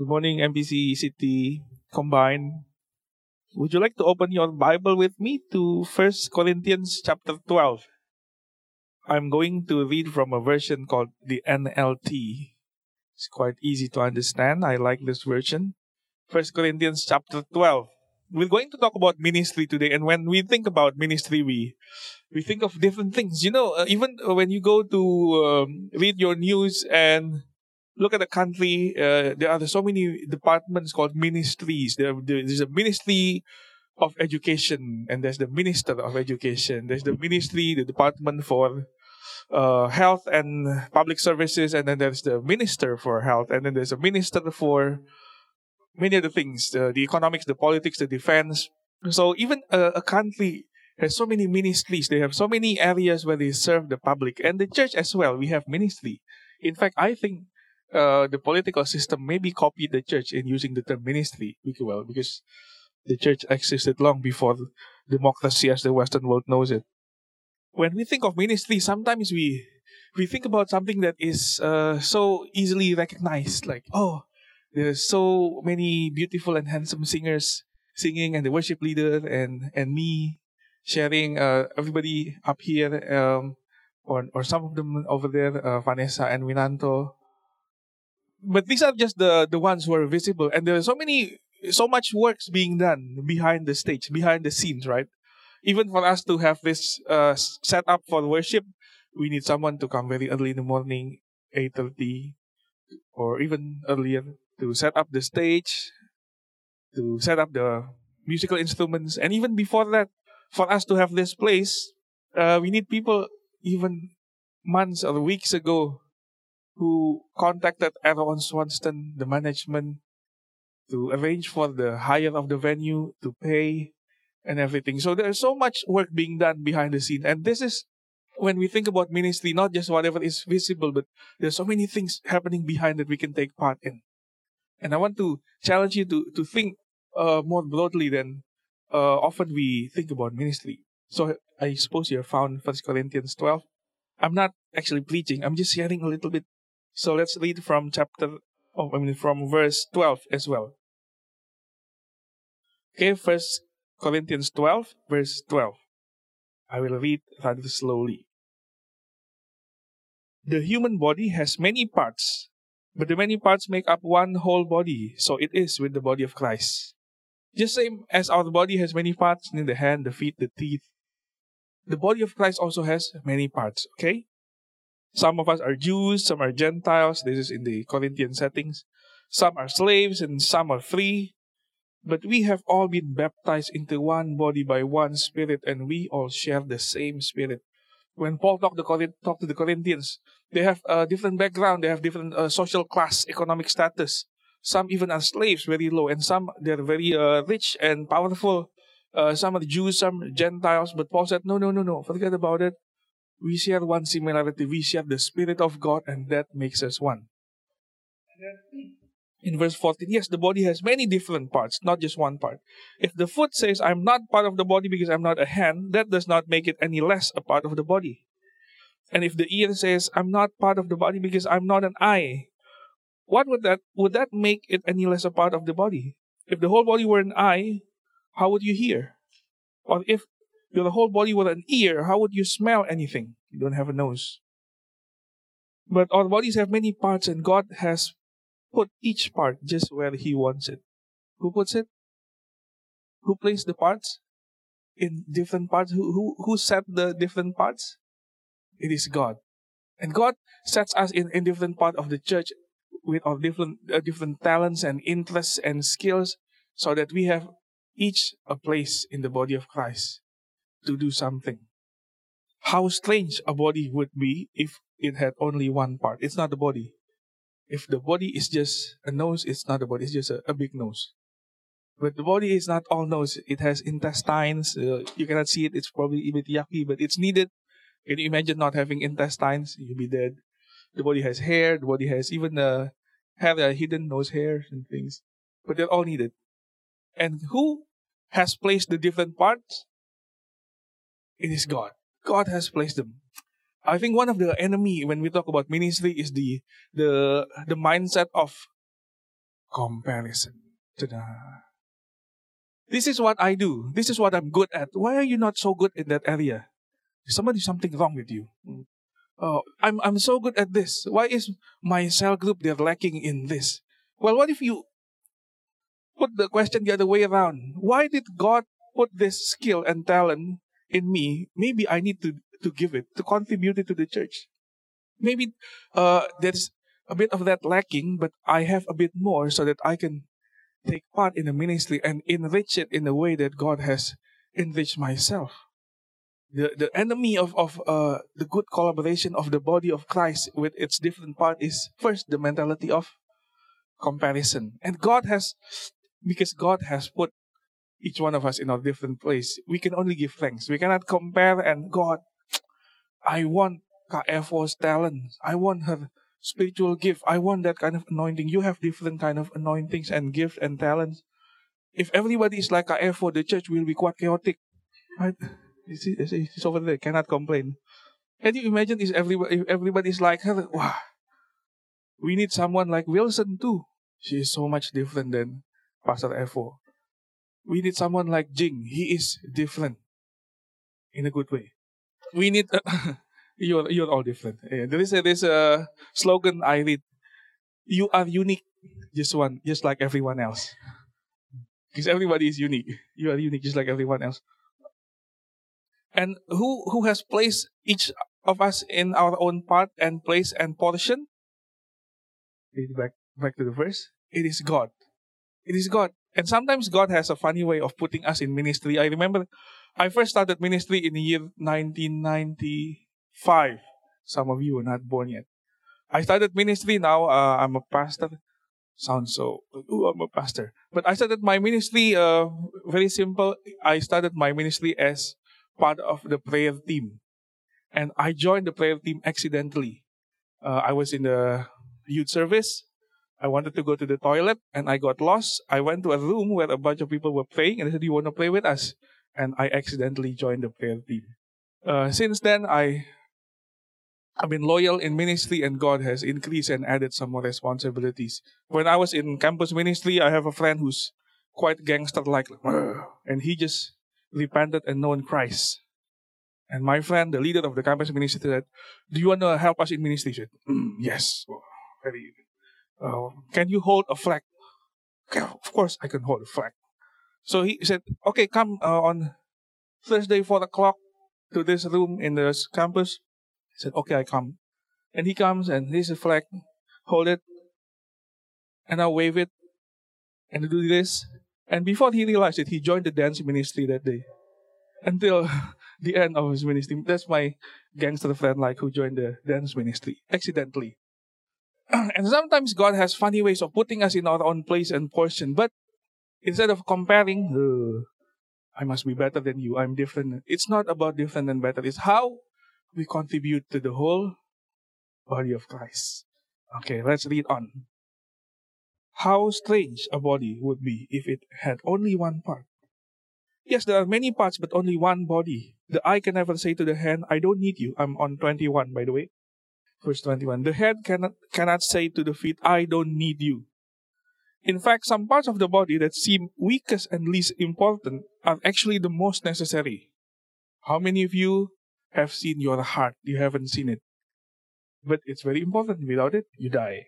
Good morning, MPC City Combined. Would you like to open your Bible with me to First Corinthians chapter 12? I'm going to read from a version called the NLT. It's quite easy to understand. I like this version. First Corinthians chapter 12. We're going to talk about ministry today, and when we think about ministry, we we think of different things. You know, uh, even when you go to um, read your news and look at the country, uh, there are so many departments called ministries. There, there's a ministry of education, and there's the minister of education. There's the ministry, the department for uh, health and public services, and then there's the minister for health, and then there's a minister for many other things: the, the economics, the politics, the defense. So even a, a country has so many ministries. They have so many areas where they serve the public, and the church as well. We have ministry. In fact, I think uh, the political system maybe copied the church in using the term ministry well because the church existed long before democracy as the Western world knows it. When we think of ministry, sometimes we we think about something that is uh, so easily recognized, like oh, there's so many beautiful and handsome singers singing, and the worship leader, and and me sharing. Uh, everybody up here, um, or or some of them over there, uh, Vanessa and Winanto but these are just the the ones who are visible and there are so many so much works being done behind the stage behind the scenes right? Even for us to have this uh, set up for worship we need someone to come very early in the morning 8.30 or even earlier to set up the stage to set up the musical instruments and even before that for us to have this place uh, we need people even months or weeks ago who contacted Aaron Swanston, the management, to arrange for the hire of the venue, to pay, and everything. So there's so much work being done behind the scene. And this is when we think about ministry, not just whatever is visible, but there's so many things happening behind that we can take part in. And I want to challenge you to, to think uh, more broadly than uh, often we think about ministry. So I suppose you have found First Corinthians 12. I'm not actually preaching. I'm just sharing a little bit so let's read from chapter, oh, I mean, from verse 12 as well. Okay, First Corinthians 12, verse 12. I will read rather slowly. The human body has many parts, but the many parts make up one whole body. So it is with the body of Christ. Just same as our body has many parts, in the hand, the feet, the teeth, the body of Christ also has many parts. Okay? Some of us are Jews, some are Gentiles. This is in the Corinthian settings. Some are slaves and some are free. But we have all been baptized into one body by one Spirit, and we all share the same Spirit. When Paul talked to, the Corinthians, they have a different background, they have different uh, social class, economic status. Some even are slaves, very low, and some they're very uh, rich and powerful. Uh, some are Jews, some Gentiles. But Paul said, no, no, no, no, forget about it we share one similarity. We share the Spirit of God, and that makes us one. In verse 14, yes, the body has many different parts, not just one part. If the foot says, I'm not part of the body because I'm not a hand, that does not make it any less a part of the body. And if the ear says, I'm not part of the body because I'm not an eye, what would that would that make it any less a part of the body? If the whole body were an eye, how would you hear? Or if your whole body with an ear, how would you smell anything? You don't have a nose. But our bodies have many parts, and God has put each part just where He wants it. Who puts it? Who placed the parts in different parts? Who who who set the different parts? It is God, and God sets us in in different part of the church with our different uh, different talents and interests and skills, so that we have each a place in the body of Christ to do something. How strange a body would be if it had only one part. It's not the body. If the body is just a nose, it's not the body, it's just a, a big nose. But the body is not all nose. It has intestines. Uh, you cannot see it. It's probably a bit yucky, but it's needed. Can you imagine not having intestines? You'll be dead. The body has hair. The body has even uh, have a hidden nose hairs and things. But they're all needed. And who has placed the different parts? It is God. God has placed them. I think one of the enemy when we talk about ministry is the the the mindset of comparison. Ta-da. This is what I do. This is what I'm good at. Why are you not so good in that area? Is somebody something wrong with you? Oh, I'm I'm so good at this. Why is my cell group they're lacking in this? Well, what if you put the question the other way around? Why did God put this skill and talent in me? Maybe I need to to give it to contribute it to the church. Maybe uh, there's a bit of that lacking, but I have a bit more so that I can take part in the ministry and enrich it in the way that God has enriched myself. The the enemy of of uh, the good collaboration of the body of Christ with its different parts is first the mentality of comparison, and God has because God has put each one of us in a different place. We can only give thanks. We cannot compare and God, I want Ka talent. I want her spiritual gift. I want that kind of anointing. You have different kind of anointings and gifts and talents. If everybody is like a for the church will be quite chaotic. Right? See, it's over there. Cannot complain. Can you imagine if everybody, if everybody is like her? Wow. We need someone like Wilson too. She is so much different than Pastor Efo. We need someone like Jing. He is different in a good way. We need. Uh, you're you're all different. Yeah, there is a there's a slogan I read. You are unique, just one, just like everyone else. Because everybody is unique. You are unique, just like everyone else. And who who has placed each of us in our own part and place and portion? Back back to the verse. It is God. It is God. And sometimes God has a funny way of putting us in ministry. I remember I first started ministry in the year 1995. Some of you were not born yet. I started ministry now. Uh, I'm a pastor. Sounds so, ooh, I'm a pastor. But I started my ministry, uh, very simple. I started my ministry as part of the prayer team. And I joined the prayer team accidentally. Uh, I was in the youth service. I wanted to go to the toilet and I got lost. I went to a room where a bunch of people were playing and they said, Do you want to play with us? And I accidentally joined the prayer team. Uh, since then, I I've been loyal in ministry and God has increased and added some more responsibilities. When I was in campus ministry, I have a friend who's quite gangster like, and he just repented and known Christ. And my friend, the leader of the campus ministry, said, Do you want to help us in ministry? Said, mm, Yes. Very uh, Can you hold a flag? Okay, of course, I can hold a flag. So he said, Okay, come uh, on Thursday, 4 o'clock to this room in the campus He said, Okay, I come. And he comes and here's a flag, hold it, and I wave it, and do this. And before he realized it, he joined the dance ministry that day. Until the end of his ministry. That's my gangster friend like who joined the dance ministry accidentally. and sometimes God has funny ways of putting us in our own place and portion. But instead of comparing, I must be better than you, I'm different. It's not about different and better. It's how we contribute to the whole body of Christ. Okay, let's read on. How strange a body would be if it had only one part. Yes, there are many parts, but only one body. The eye can never say to the hand, I don't need you. I'm on 21, by the way. Verse 21. The head cannot, cannot say to the feet, I don't need you. In fact, some parts of the body that seem weakest and least important are actually the most necessary. How many of you have seen your heart. You haven't seen it. But it's very important. Without it, you die.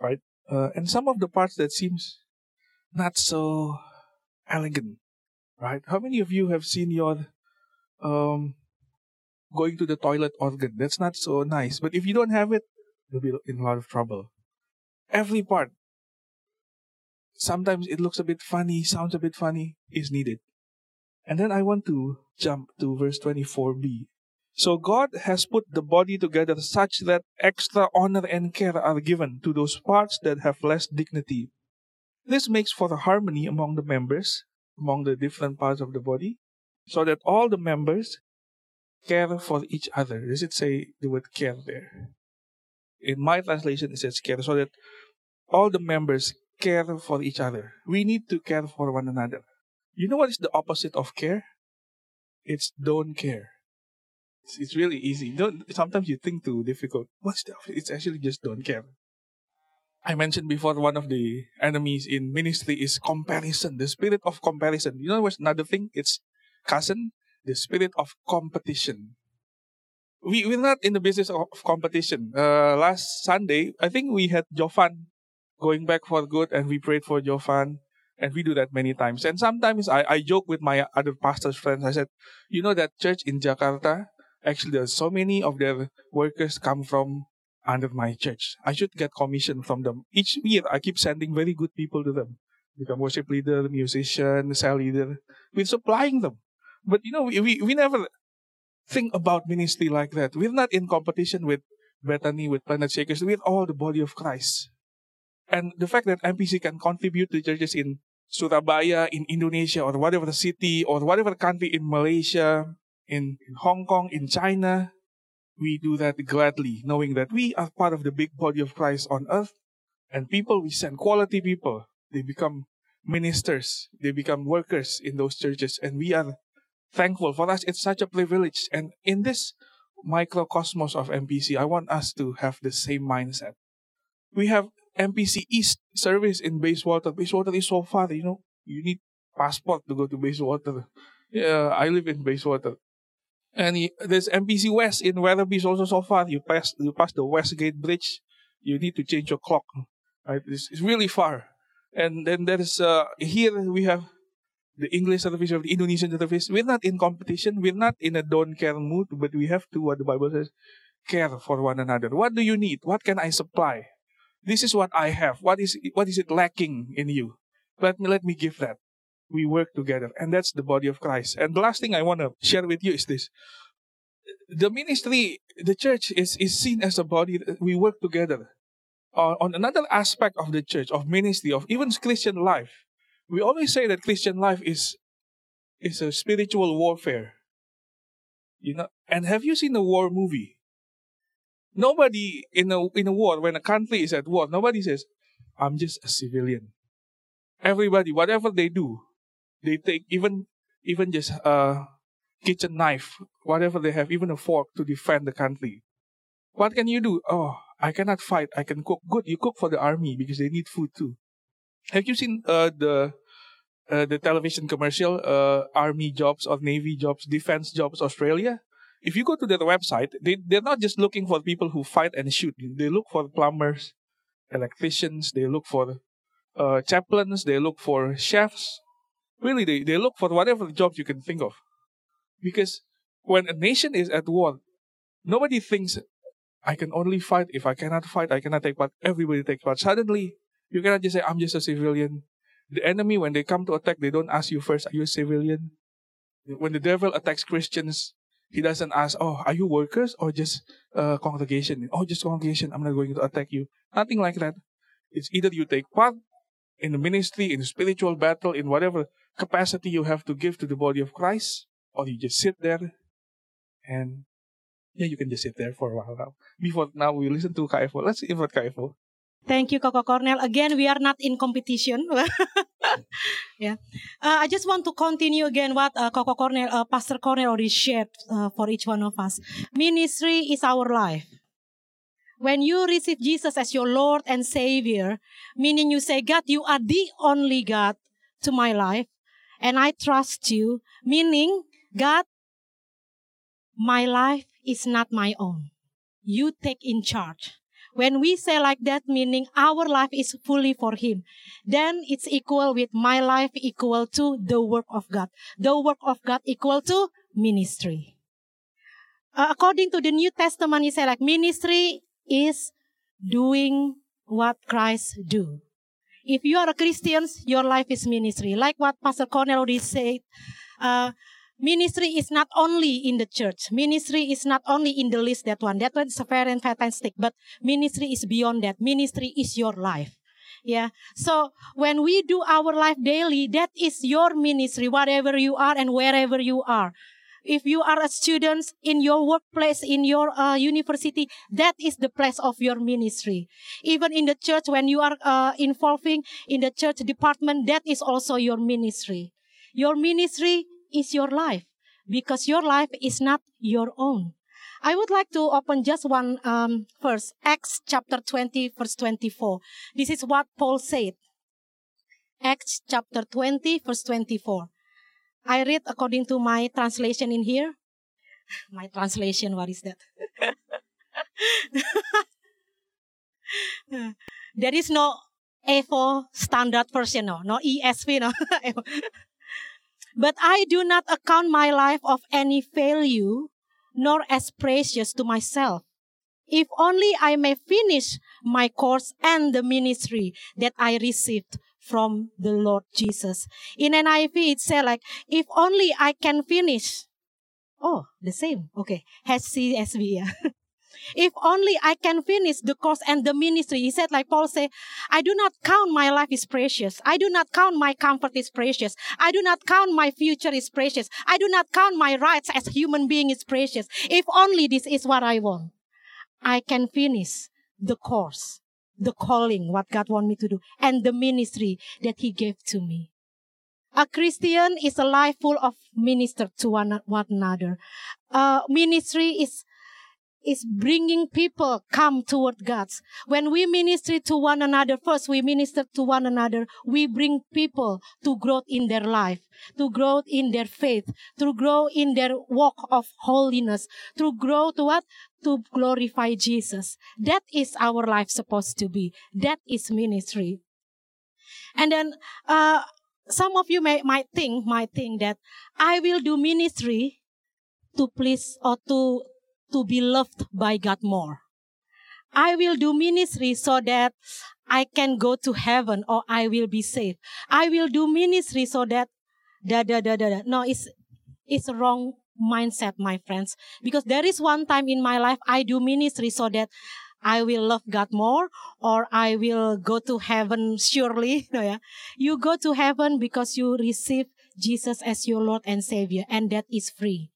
Right? Uh, and some of the parts that seems not so elegant. Right? How many of you have seen your um, going to the toilet organ? That's not so nice. But if you don't have it, you'll be in a lot of trouble. Every part. Sometimes it looks a bit funny, sounds a bit funny, is needed. And then I want to jump to verse 24b. So God has put the body together such that extra honor and care are given to those parts that have less dignity. This makes for a harmony among the members, among the different parts of the body, so that all the members care for each other. Does it say the word care there? In my translation, it says care, so that all the members care for each other. We need to care for one another. You know what is the opposite of care? It's don't care. It's, it's really easy. Don't sometimes you think too difficult. What's the opposite? It's actually just don't care. I mentioned before one of the enemies in ministry is comparison, the spirit of comparison. You know what's another thing? It's cousin, the spirit of competition. We, we're not in the business of competition. Uh, last Sunday, I think we had Jovan going back for good and we prayed for Jovan and we do that many times. And sometimes I, I joke with my other pastors friends. I said, you know that church in Jakarta, actually there's so many of their workers come from under my church. I should get commission from them. Each year I keep sending very good people to them. Become worship leader, musician, cell leader. We're supplying them. But you know, we, we, we never think about ministry like that. We're not in competition with Bethany, with Planet Shakers, with all the body of Christ. And the fact that MPC can contribute to churches in Surabaya, in Indonesia, or whatever city, or whatever country in Malaysia, in, in Hong Kong, in China, we do that gladly, knowing that we are part of the big body of Christ on earth. And people we send, quality people, they become ministers, they become workers in those churches. And we are thankful. For us, it's such a privilege. And in this microcosmos of MPC, I want us to have the same mindset. We have MPC East service in Bayswater. Bayswater is so far, you know, you need passport to go to Bayswater. Yeah, I live in Bayswater. And he, there's MPC West in Werribee is also so far. You pass you pass the Westgate Bridge, you need to change your clock. Right? It's, it's really far. And then there's uh, here we have the English service of the Indonesian service. We're not in competition. We're not in a don't care mood, but we have to, what the Bible says, care for one another. What do you need? What can I supply? This is what I have. What is what is it lacking in you? Let me let me give that. We work together, and that's the body of Christ. And the last thing I want to share with you is this: the ministry, the church is is seen as a body. We work together. On another aspect of the church, of ministry, of even Christian life, we always say that Christian life is is a spiritual warfare. You know, and have you seen a war movie? Nobody in a in a war, when a country is at war, nobody says, I'm just a civilian. Everybody, whatever they do, they take even even just a kitchen knife, whatever they have, even a fork to defend the country. What can you do? Oh, I cannot fight. I can cook. Good, you cook for the army because they need food too. Have you seen uh, the uh, the television commercial, uh, army jobs or navy jobs, defense jobs, Australia? if you go to their website, they, they're not just looking for people who fight and shoot. They look for plumbers, electricians, they look for uh, chaplains, they look for chefs. Really, they, they look for whatever jobs you can think of. Because when a nation is at war, nobody thinks, I can only fight. If I cannot fight, I cannot take part. Everybody takes part. Suddenly, you cannot just say, I'm just a civilian. The enemy, when they come to attack, they don't ask you first, are you a civilian? When the devil attacks Christians, he doesn't ask, oh, are you workers or just uh, congregation? Oh, just congregation. I'm not going to attack you. Nothing like that. It's either you take part in the ministry, in the spiritual battle, in whatever capacity you have to give to the body of Christ, or you just sit there and yeah, you can just sit there for a while now. Before now, we listen to Kaifo. Let's invite Kaifo. Thank you, Koko Cornel. Again, we are not in competition. yeah. Uh, I just want to continue again what uh, Koko Cornel, uh, Pastor Cornel already shared uh, for each one of us. Ministry is our life. When you receive Jesus as your Lord and Savior, meaning you say, God, you are the only God to my life, and I trust you, meaning, God, my life is not my own. You take in charge. When we say like that, meaning our life is fully for Him, then it's equal with my life equal to the work of God. The work of God equal to ministry. Uh, according to the New Testament, he said like ministry is doing what Christ do. If you are a Christian, your life is ministry. Like what Pastor Cornel already said, uh, ministry is not only in the church. Ministry is not only in the list that one. That one is very fantastic. But ministry is beyond that. Ministry is your life. Yeah. So when we do our life daily, that is your ministry, whatever you are and wherever you are. If you are a student in your workplace, in your uh, university, that is the place of your ministry. Even in the church, when you are uh, involving in the church department, that is also your ministry. Your ministry is your life because your life is not your own. I would like to open just one um, verse, Acts chapter 20, verse 24. This is what Paul said. Acts chapter 20, verse 24. I read according to my translation in here. My translation, what is that? there is no EVO standard version, no, no ESV, no. but I do not account my life of any value, nor as precious to myself. If only I may finish my course and the ministry that I received from the Lord Jesus. In NIV, it said like, if only I can finish. Oh, the same. Okay. HCSV, yeah. if only I can finish the course and the ministry. He said, like Paul said, I do not count my life is precious. I do not count my comfort is precious. I do not count my future is precious. I do not count my rights as human being is precious. If only this is what I want. I can finish the course the calling, what God want me to do, and the ministry that He gave to me. A Christian is a life full of minister to one, one another. Uh, ministry is is bringing people come toward God. When we minister to one another, first we minister to one another, we bring people to growth in their life, to growth in their faith, to grow in their walk of holiness, to grow to what? To glorify Jesus. That is our life supposed to be. That is ministry. And then, uh, some of you may, might think, might think that I will do ministry to please or to to be loved by God more. I will do ministry so that I can go to heaven or I will be saved. I will do ministry so that da da da da. da. No, it's it's wrong mindset, my friends. Because there is one time in my life I do ministry so that I will love God more or I will go to heaven surely. No, yeah. You go to heaven because you receive Jesus as your Lord and Savior and that is free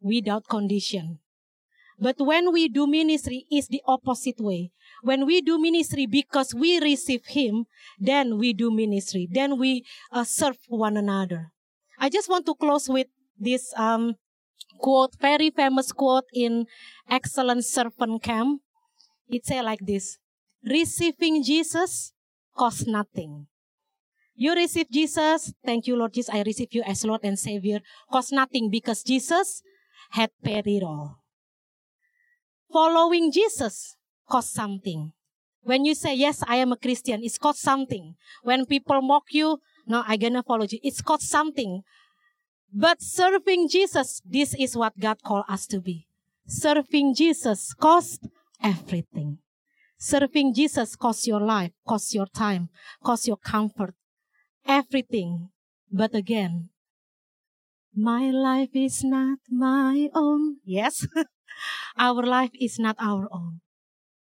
without condition. But when we do ministry is the opposite way. When we do ministry because we receive Him, then we do ministry. Then we uh, serve one another. I just want to close with this um, quote, very famous quote in Excellent Servant Camp. It says like this, receiving Jesus costs nothing. You receive Jesus, thank you Lord Jesus, I receive you as Lord and Savior, cost nothing because Jesus had paid it all following Jesus costs something. When you say, yes, I am a Christian, it costs something. When people mock you, no, I'm gonna follow you. It costs something. But serving Jesus, this is what God called us to be. Serving Jesus costs everything. Serving Jesus costs your life, costs your time, costs your comfort, everything. But again, my life is not my own. Yes. Our life is not our own.